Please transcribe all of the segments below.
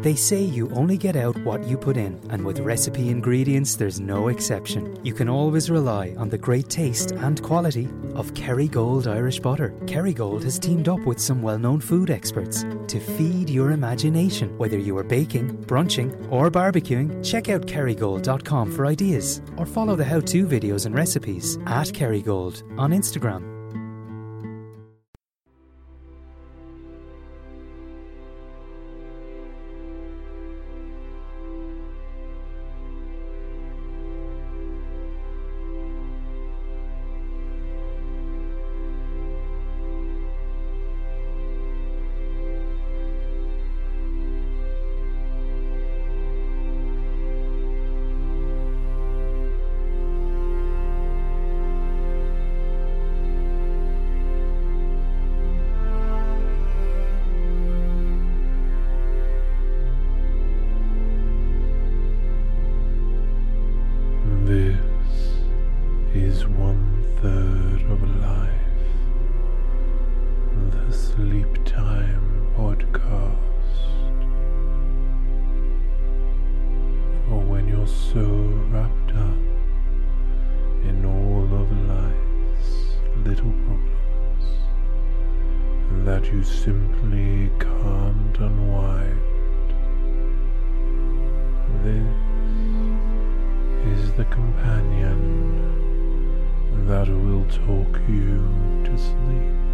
They say you only get out what you put in, and with recipe ingredients, there's no exception. You can always rely on the great taste and quality of Kerrygold Irish butter. Kerrygold has teamed up with some well known food experts to feed your imagination. Whether you are baking, brunching, or barbecuing, check out kerrygold.com for ideas or follow the how to videos and recipes at Kerrygold on Instagram. That you simply can't unwind. This is the companion that will talk you to sleep.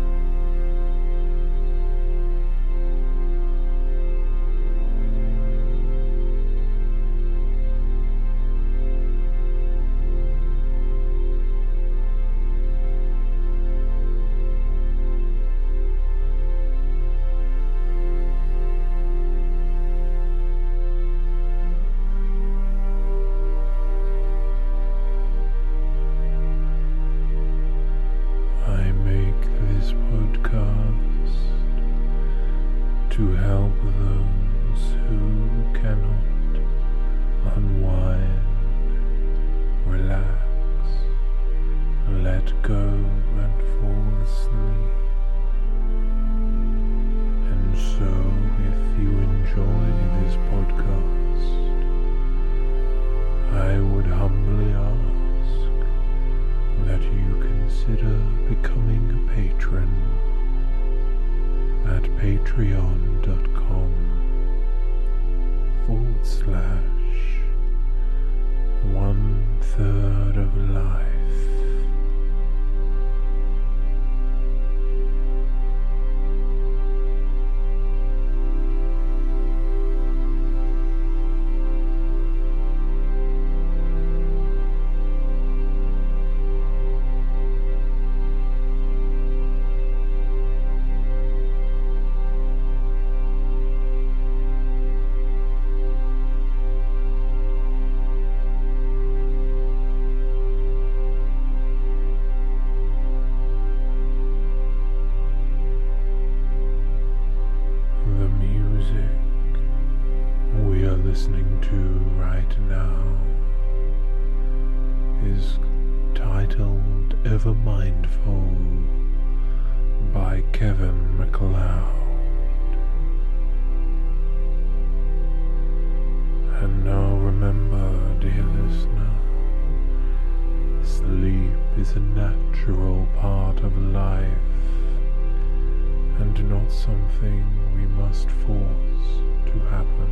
something we must force to happen,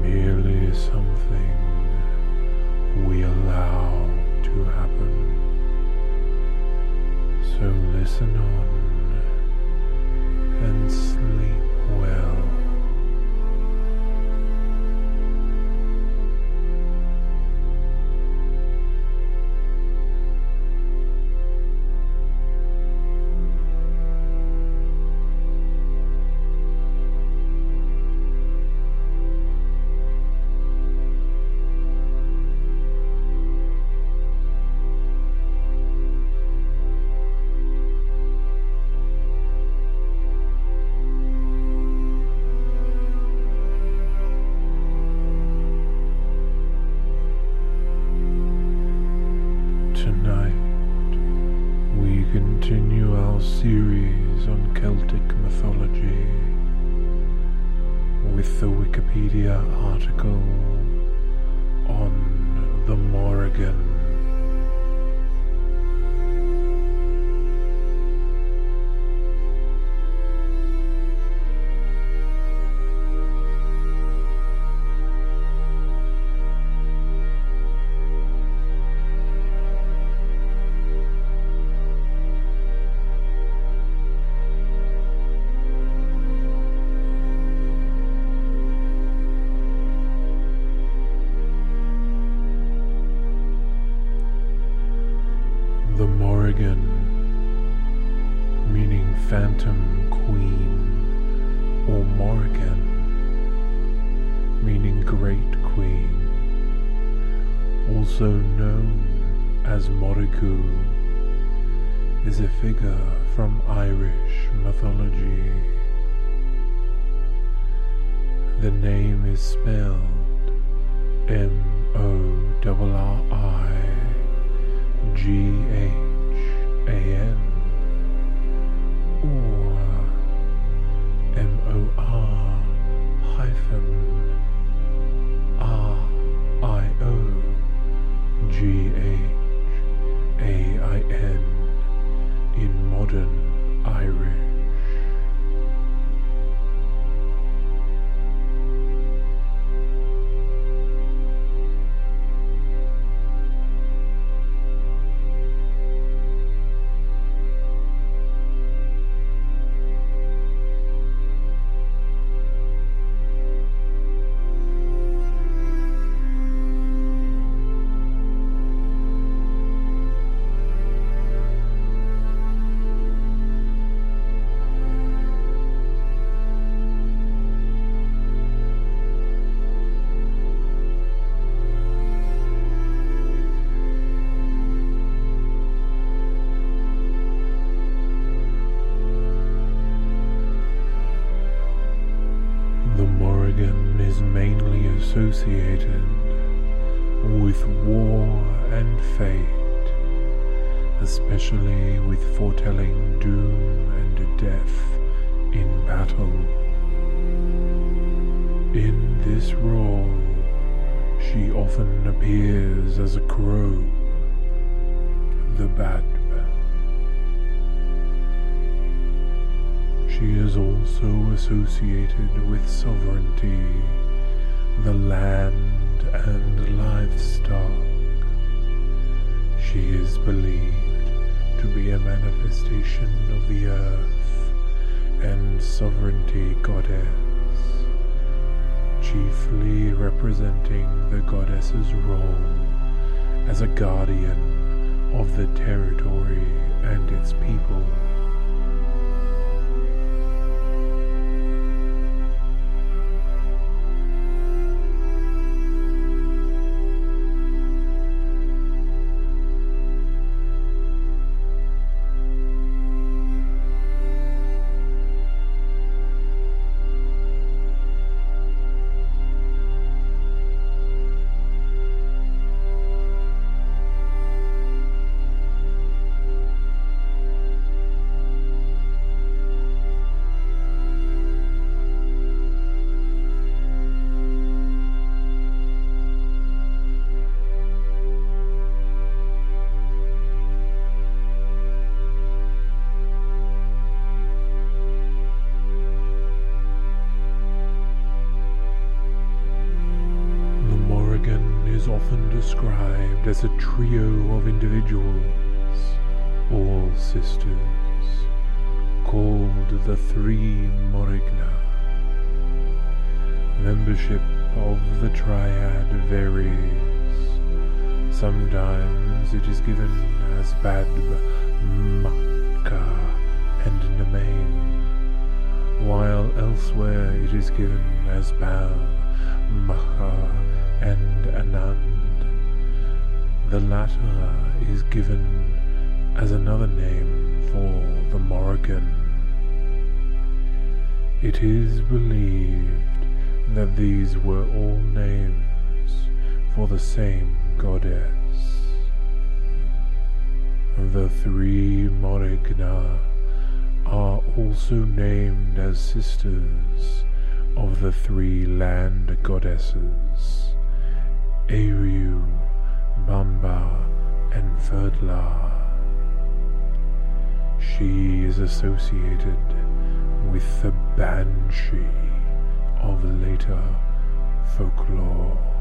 merely something we allow to happen. So listen on and sleep well. Moriku is a figure from Irish mythology. The name is spelled M O R R I G H A N or M O R hyphen I N in modern Irish. Associated with war and fate, especially with foretelling doom and death in battle. In this role, she often appears as a crow, the bat She is also associated with sovereignty the land and livestock. She is believed to be a manifestation of the earth and sovereignty goddess, chiefly representing the goddess's role as a guardian of the territory and its people. Varies. Sometimes it is given as Badb, Macha, and Nemain, while elsewhere it is given as Bal, Macha, and Anand. The latter is given as another name for the Morrigan. It is believed that these were all names for the same goddess. The three Morrigna are also named as sisters of the three land goddesses, Eriu, Banba, and Ferdla. She is associated with the Banshee of later folklore.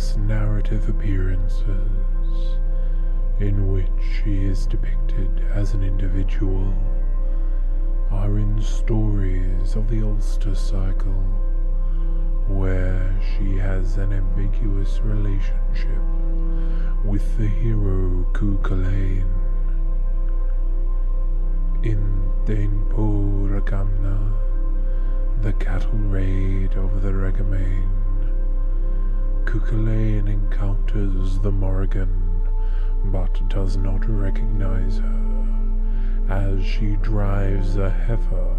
Narrative appearances, in which she is depicted as an individual, are in stories of the Ulster cycle, where she has an ambiguous relationship with the hero Cuchulainn. In Tain Bo Regamna, the cattle raid over the Regamain, Cuchulainn encounters the Morrigan, but does not recognize her, as she drives a heifer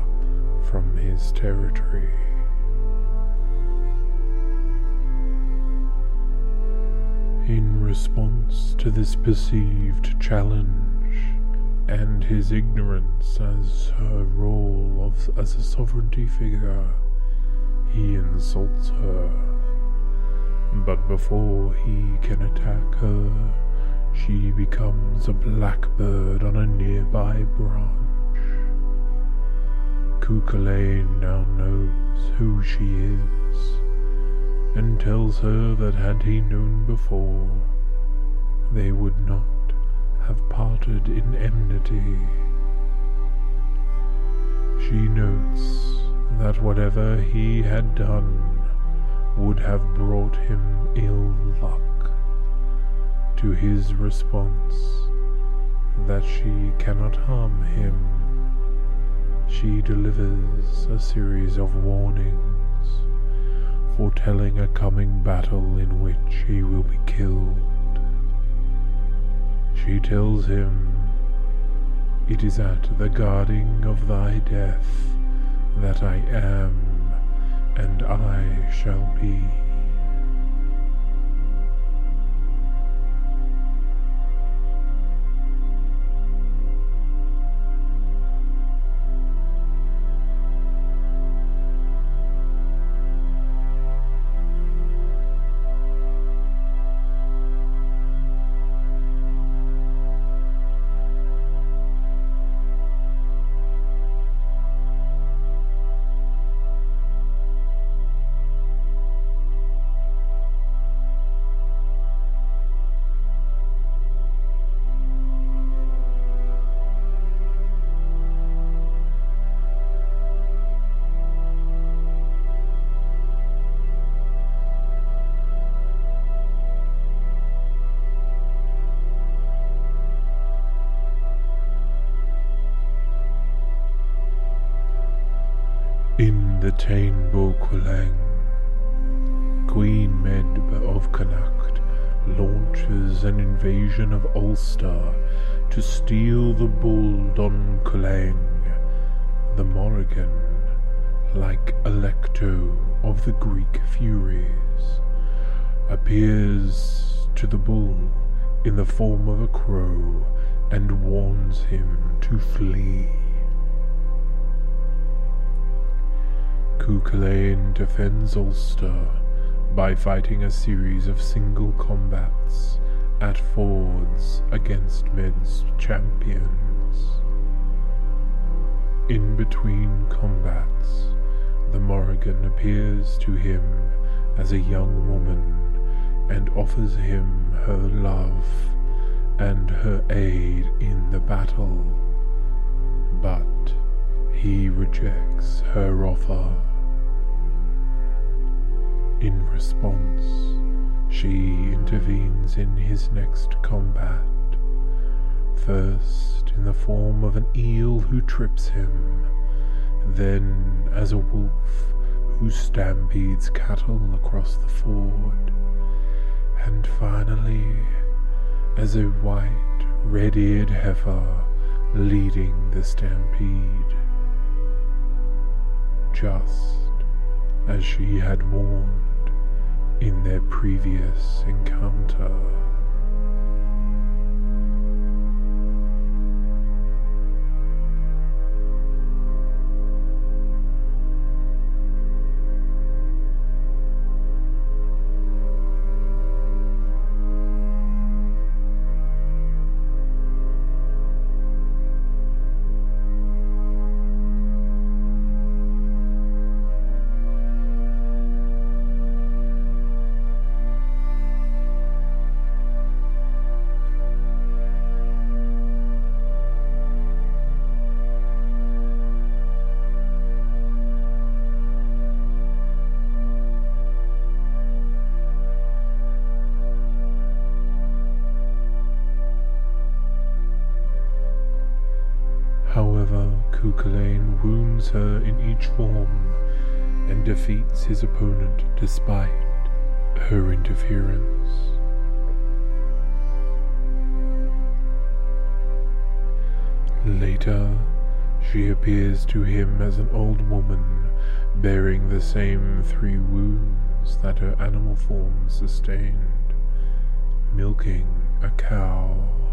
from his territory. In response to this perceived challenge and his ignorance as her role of, as a sovereignty figure, he insults her. But before he can attack her, she becomes a blackbird on a nearby branch. Cuchulainn now knows who she is, and tells her that had he known before, they would not have parted in enmity. She notes that whatever he had done would have brought him ill luck. To his response that she cannot harm him, she delivers a series of warnings, foretelling a coming battle in which he will be killed. She tells him, It is at the guarding of thy death that I am and I shall be. The Tain Bo Cuailnge, Queen Medb of Connacht launches an invasion of Ulster to steal the bull Donn Cuailnge, the Morrigan, like Alecto of the Greek Furies, appears to the bull in the form of a crow and warns him to flee. Cuchulainn defends Ulster by fighting a series of single combats at fords against Medb's champions. In between combats, the Morrigan appears to him as a young woman and offers him her love and her aid in the battle, but he rejects her offer. In response, she intervenes in his next combat, first in the form of an eel who trips him, then as a wolf who stampedes cattle across the ford, and finally as a white, red-eared heifer leading the stampede, just as she had warned in their previous encounter. Form and defeats his opponent despite her interference. Later, she appears to him as an old woman bearing the same three wounds that her animal form sustained, milking a cow.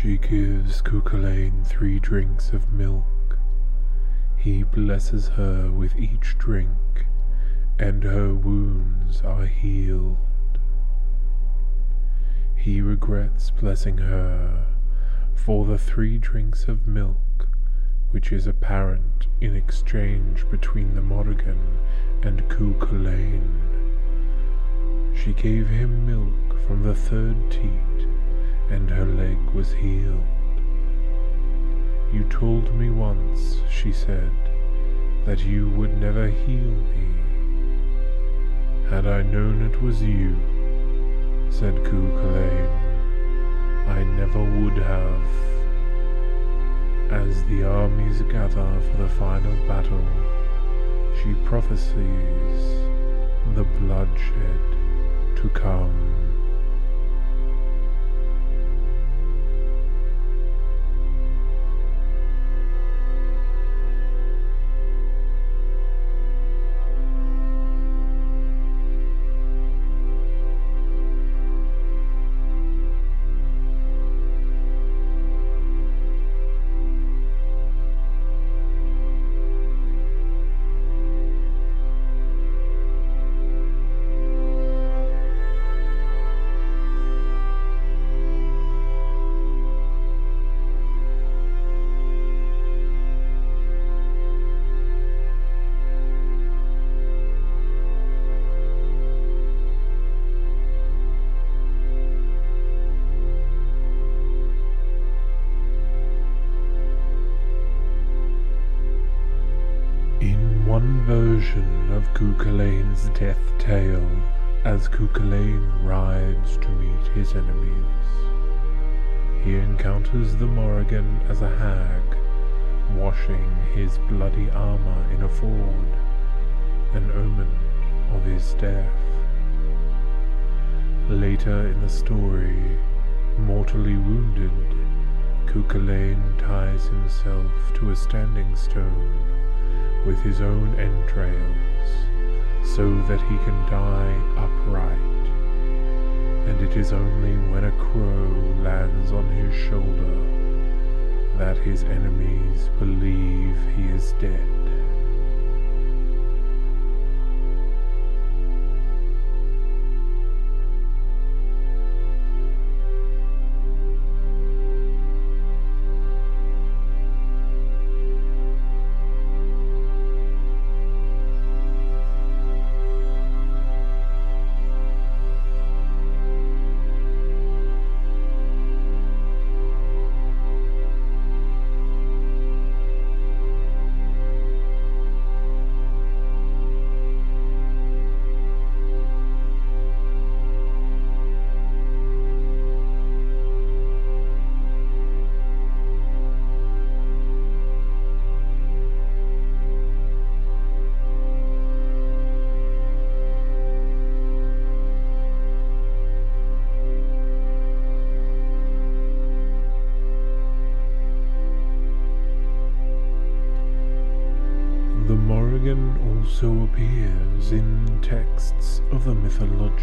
She gives Cuchulainn three drinks of milk. He blesses her with each drink, and her wounds are healed. He regrets blessing her for the three drinks of milk which is apparent in exchange between the Morrigan and Cuchulainn. She gave him milk from the third teat and her leg was healed. You told me once, she said, that you would never heal me. Had I known it was you, said Cuchulainn, I never would have. As the armies gather for the final battle, she prophesies the bloodshed to come. Version of Cuchulainn's death tale as Cuchulainn rides to meet his enemies. He encounters the Morrigan as a hag, washing his bloody armor in a ford, an omen of his death. Later in the story, mortally wounded, Cuchulainn ties himself to a standing stone with his own entrails, so that he can die upright. And it is only when a crow lands on his shoulder that his enemies believe he is dead.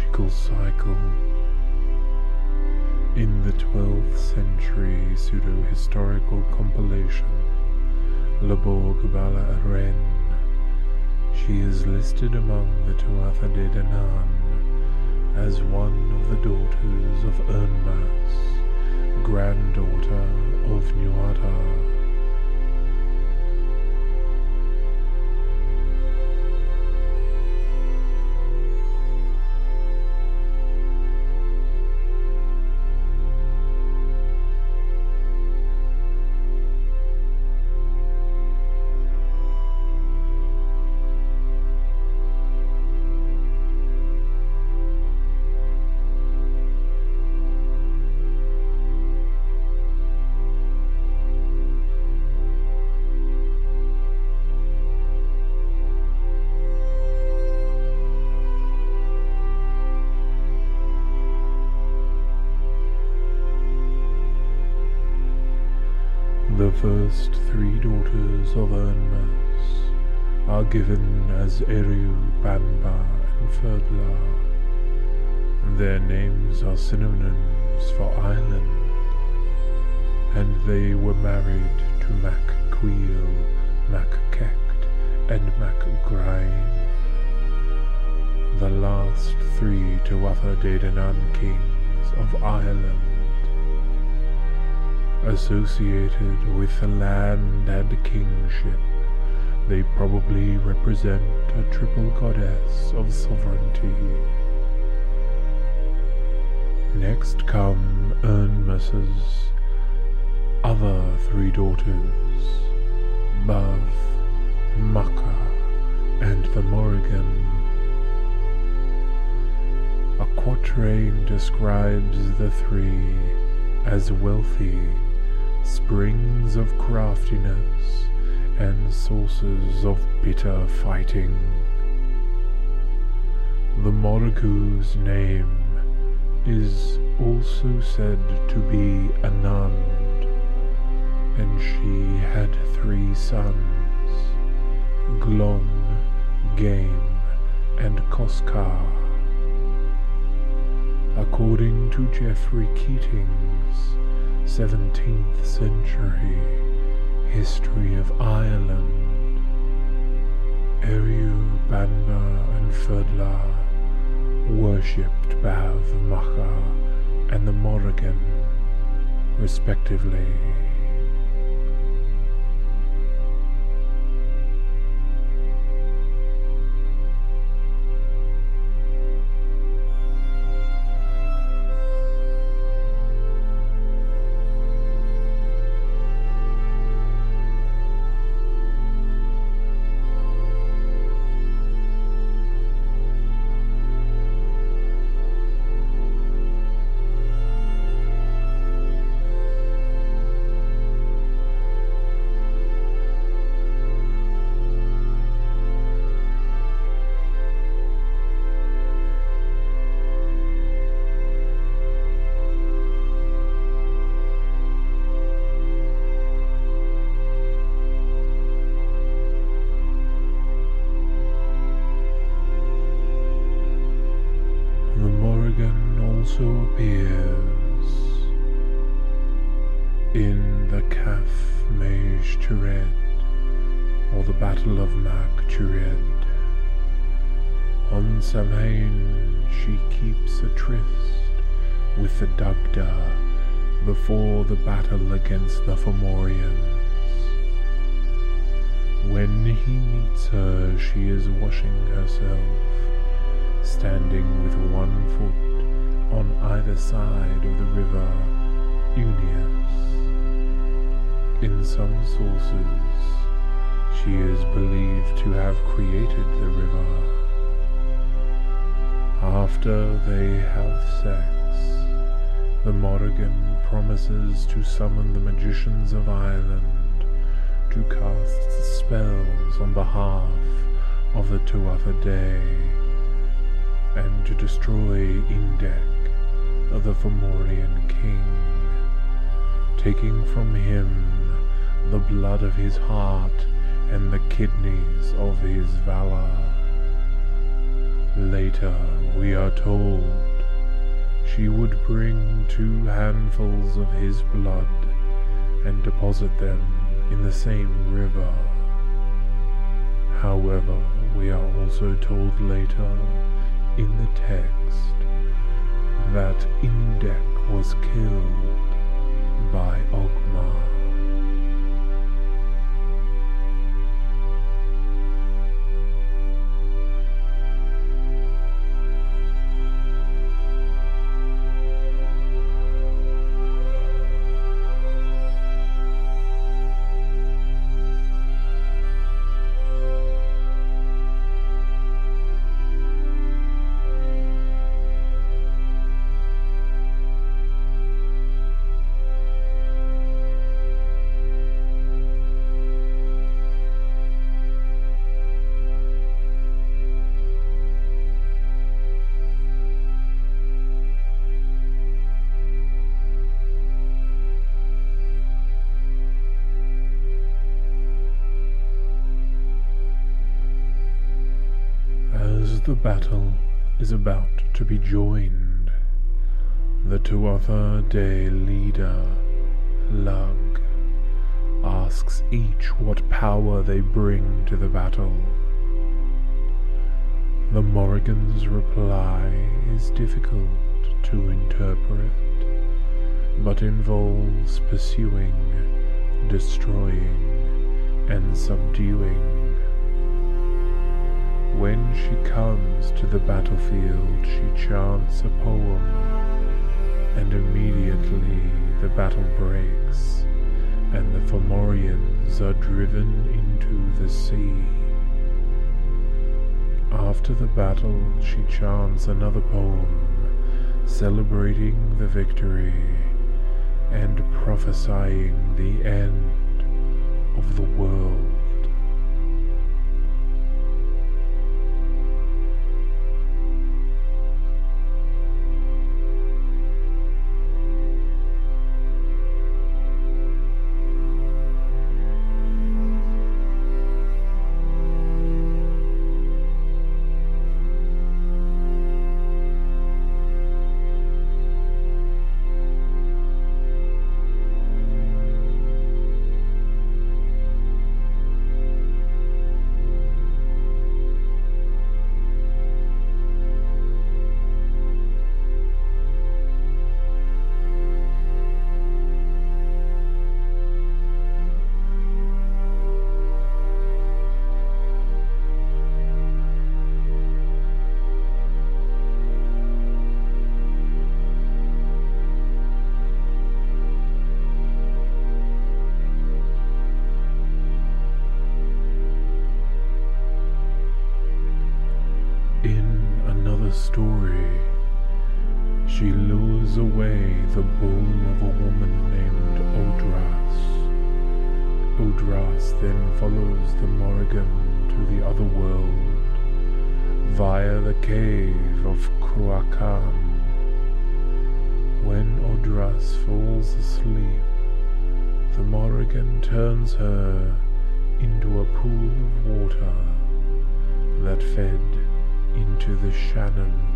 Mythological cycle. In the 12th century pseudo historical compilation, Lebor Gabála Érenn, she is listed among the Tuatha De Danann as one of the daughters of Ernmas, granddaughter of Nuada. First three daughters of Ernmas are given as Eriu, Banba, and Ferdla. Their names are synonyms for island, and they were married to Mac Cuill, Mac Cecht, and Mac Gréine. The last three Tuatha De Danann kings of Ireland associated with the land and kingship. They probably represent a triple goddess of sovereignty. Next come Ernmas's other three daughters, Badb, Macha, and the Morrigan. A quatrain describes the three as wealthy springs of craftiness and sources of bitter fighting. The Morigu's name is also said to be Anand, and she had three sons, Glon, Gaim, and Coscar. According to Geoffrey Keating's 17th century history of Ireland, Eriu, Banba, and Ferdla worshipped Badb, Macha, and the Morrigan, respectively. She is washing herself standing with one foot on either side of the river Unius. In some sources, she is believed to have created the river. After they have sex, the Morrigan promises to summon the magicians of Ireland to cast spells on behalf of the Tuatha Dei and to destroy Indech, the Fomorian king, taking from him the blood of his heart and the kidneys of his valor. Later, we are told she would bring two handfuls of his blood and deposit them in the same river. However, we are also told later in the text that Indech was killed by Ogma. Battle is about to be joined, the Tuatha Dé leader, Lug, asks each what power they bring to the battle. The Morrigan's reply is difficult to interpret, but involves pursuing, destroying, and subduing when she comes to the battlefield, she chants a poem, and immediately the battle breaks, and the Fomorians are driven into the sea. After the battle, she chants another poem, celebrating the victory and prophesying the end of the world. Turns her into a pool of water that fed into the Shannon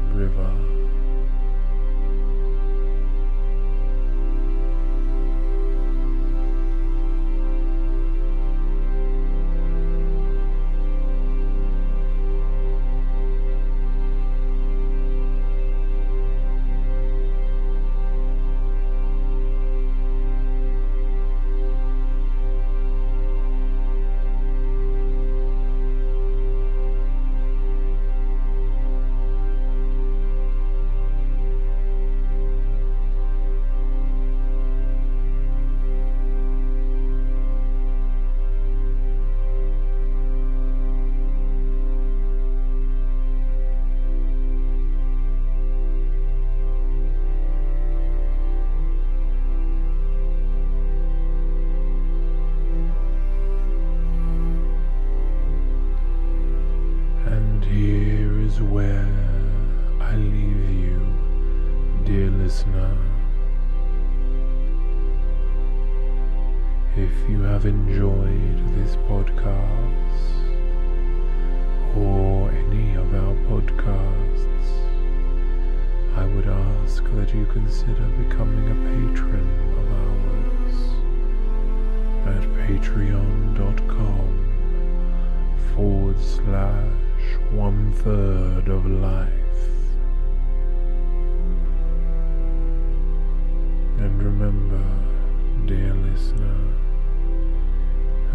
where I leave you, dear listener. If you have enjoyed this podcast or any of our podcasts, I would ask that you consider becoming a patron of ours at patreon.com forward slash one third of life. And remember, dear listener,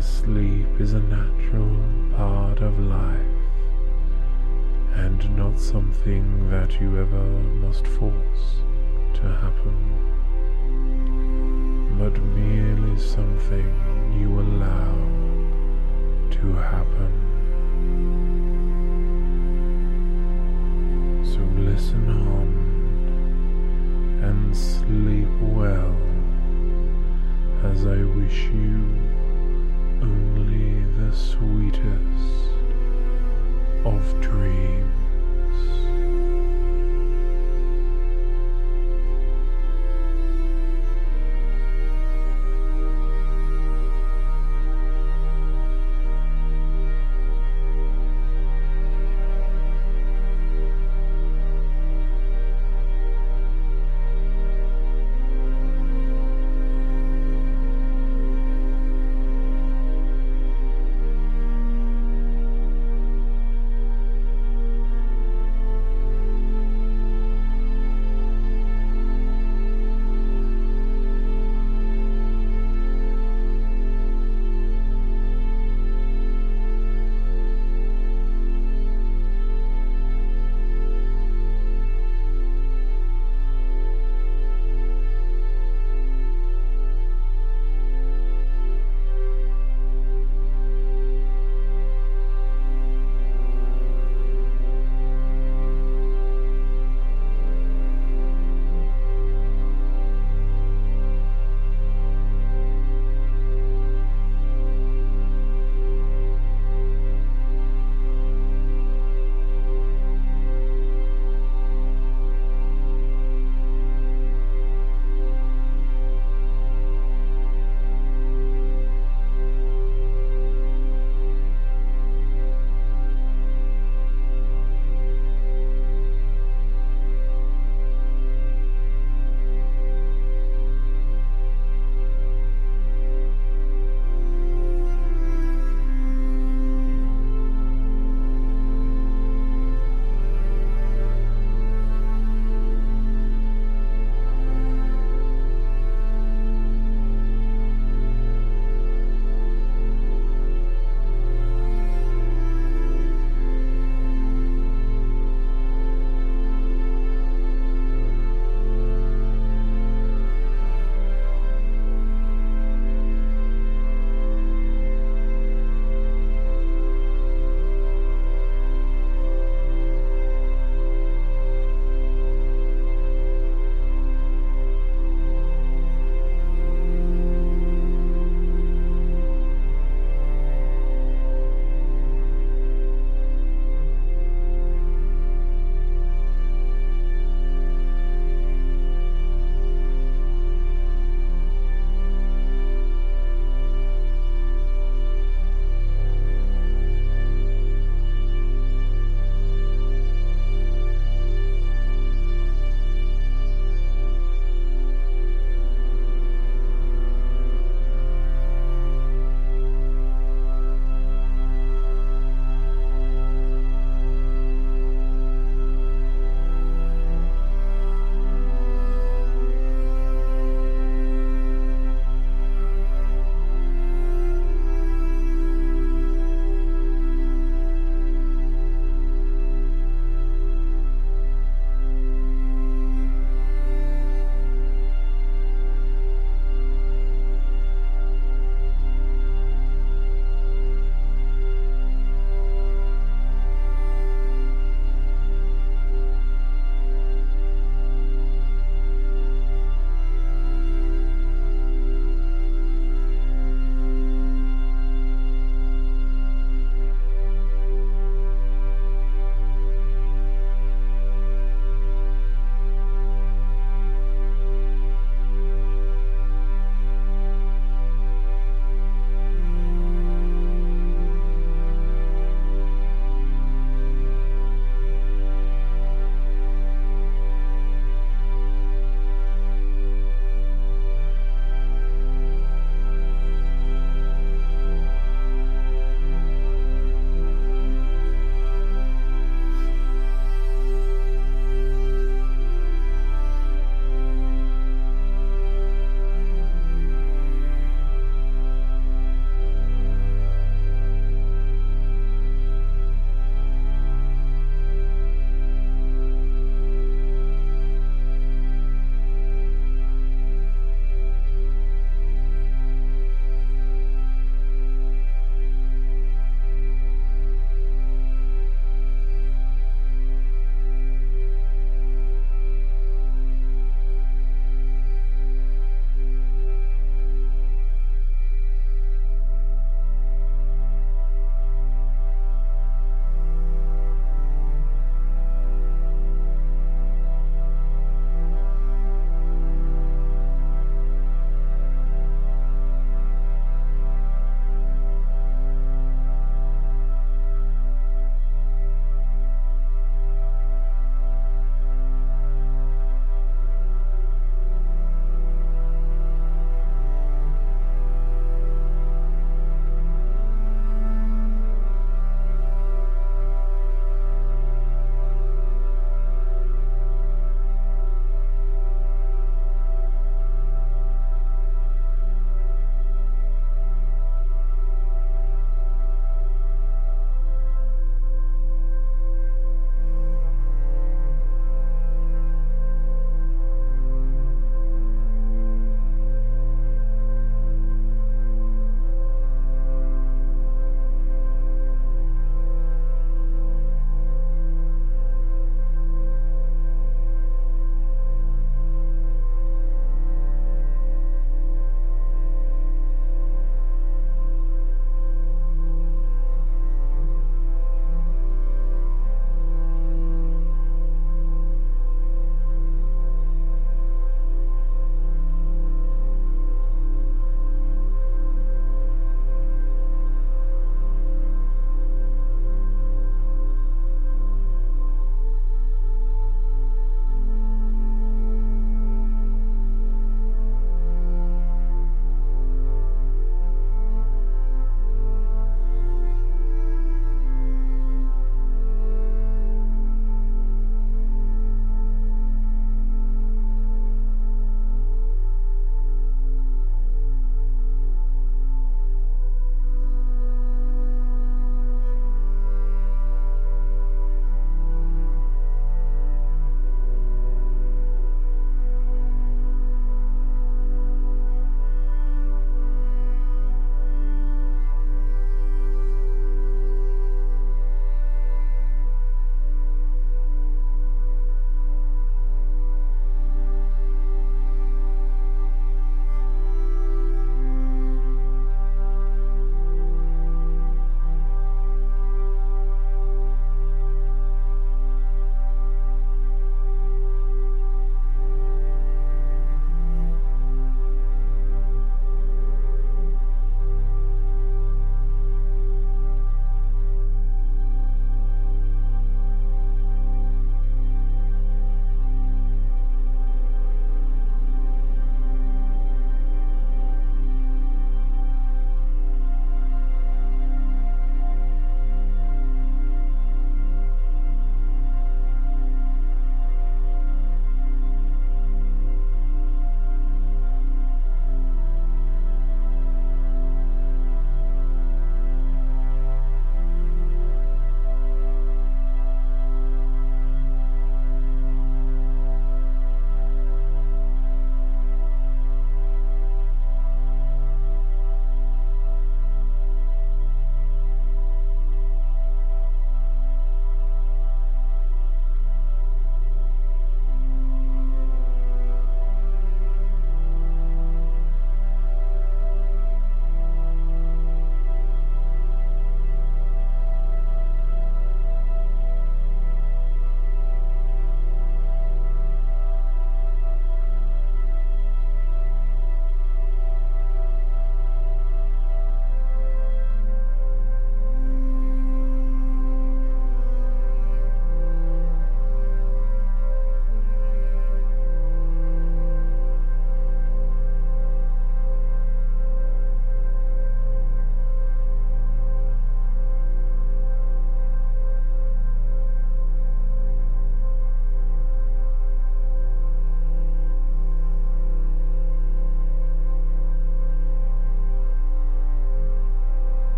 sleep is a natural part of life and not something that you ever must force to happen, but merely something you allow to happen. So listen on and sleep well as I wish you only the sweetest of dreams.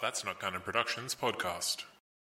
That's Not Canon Productions podcast.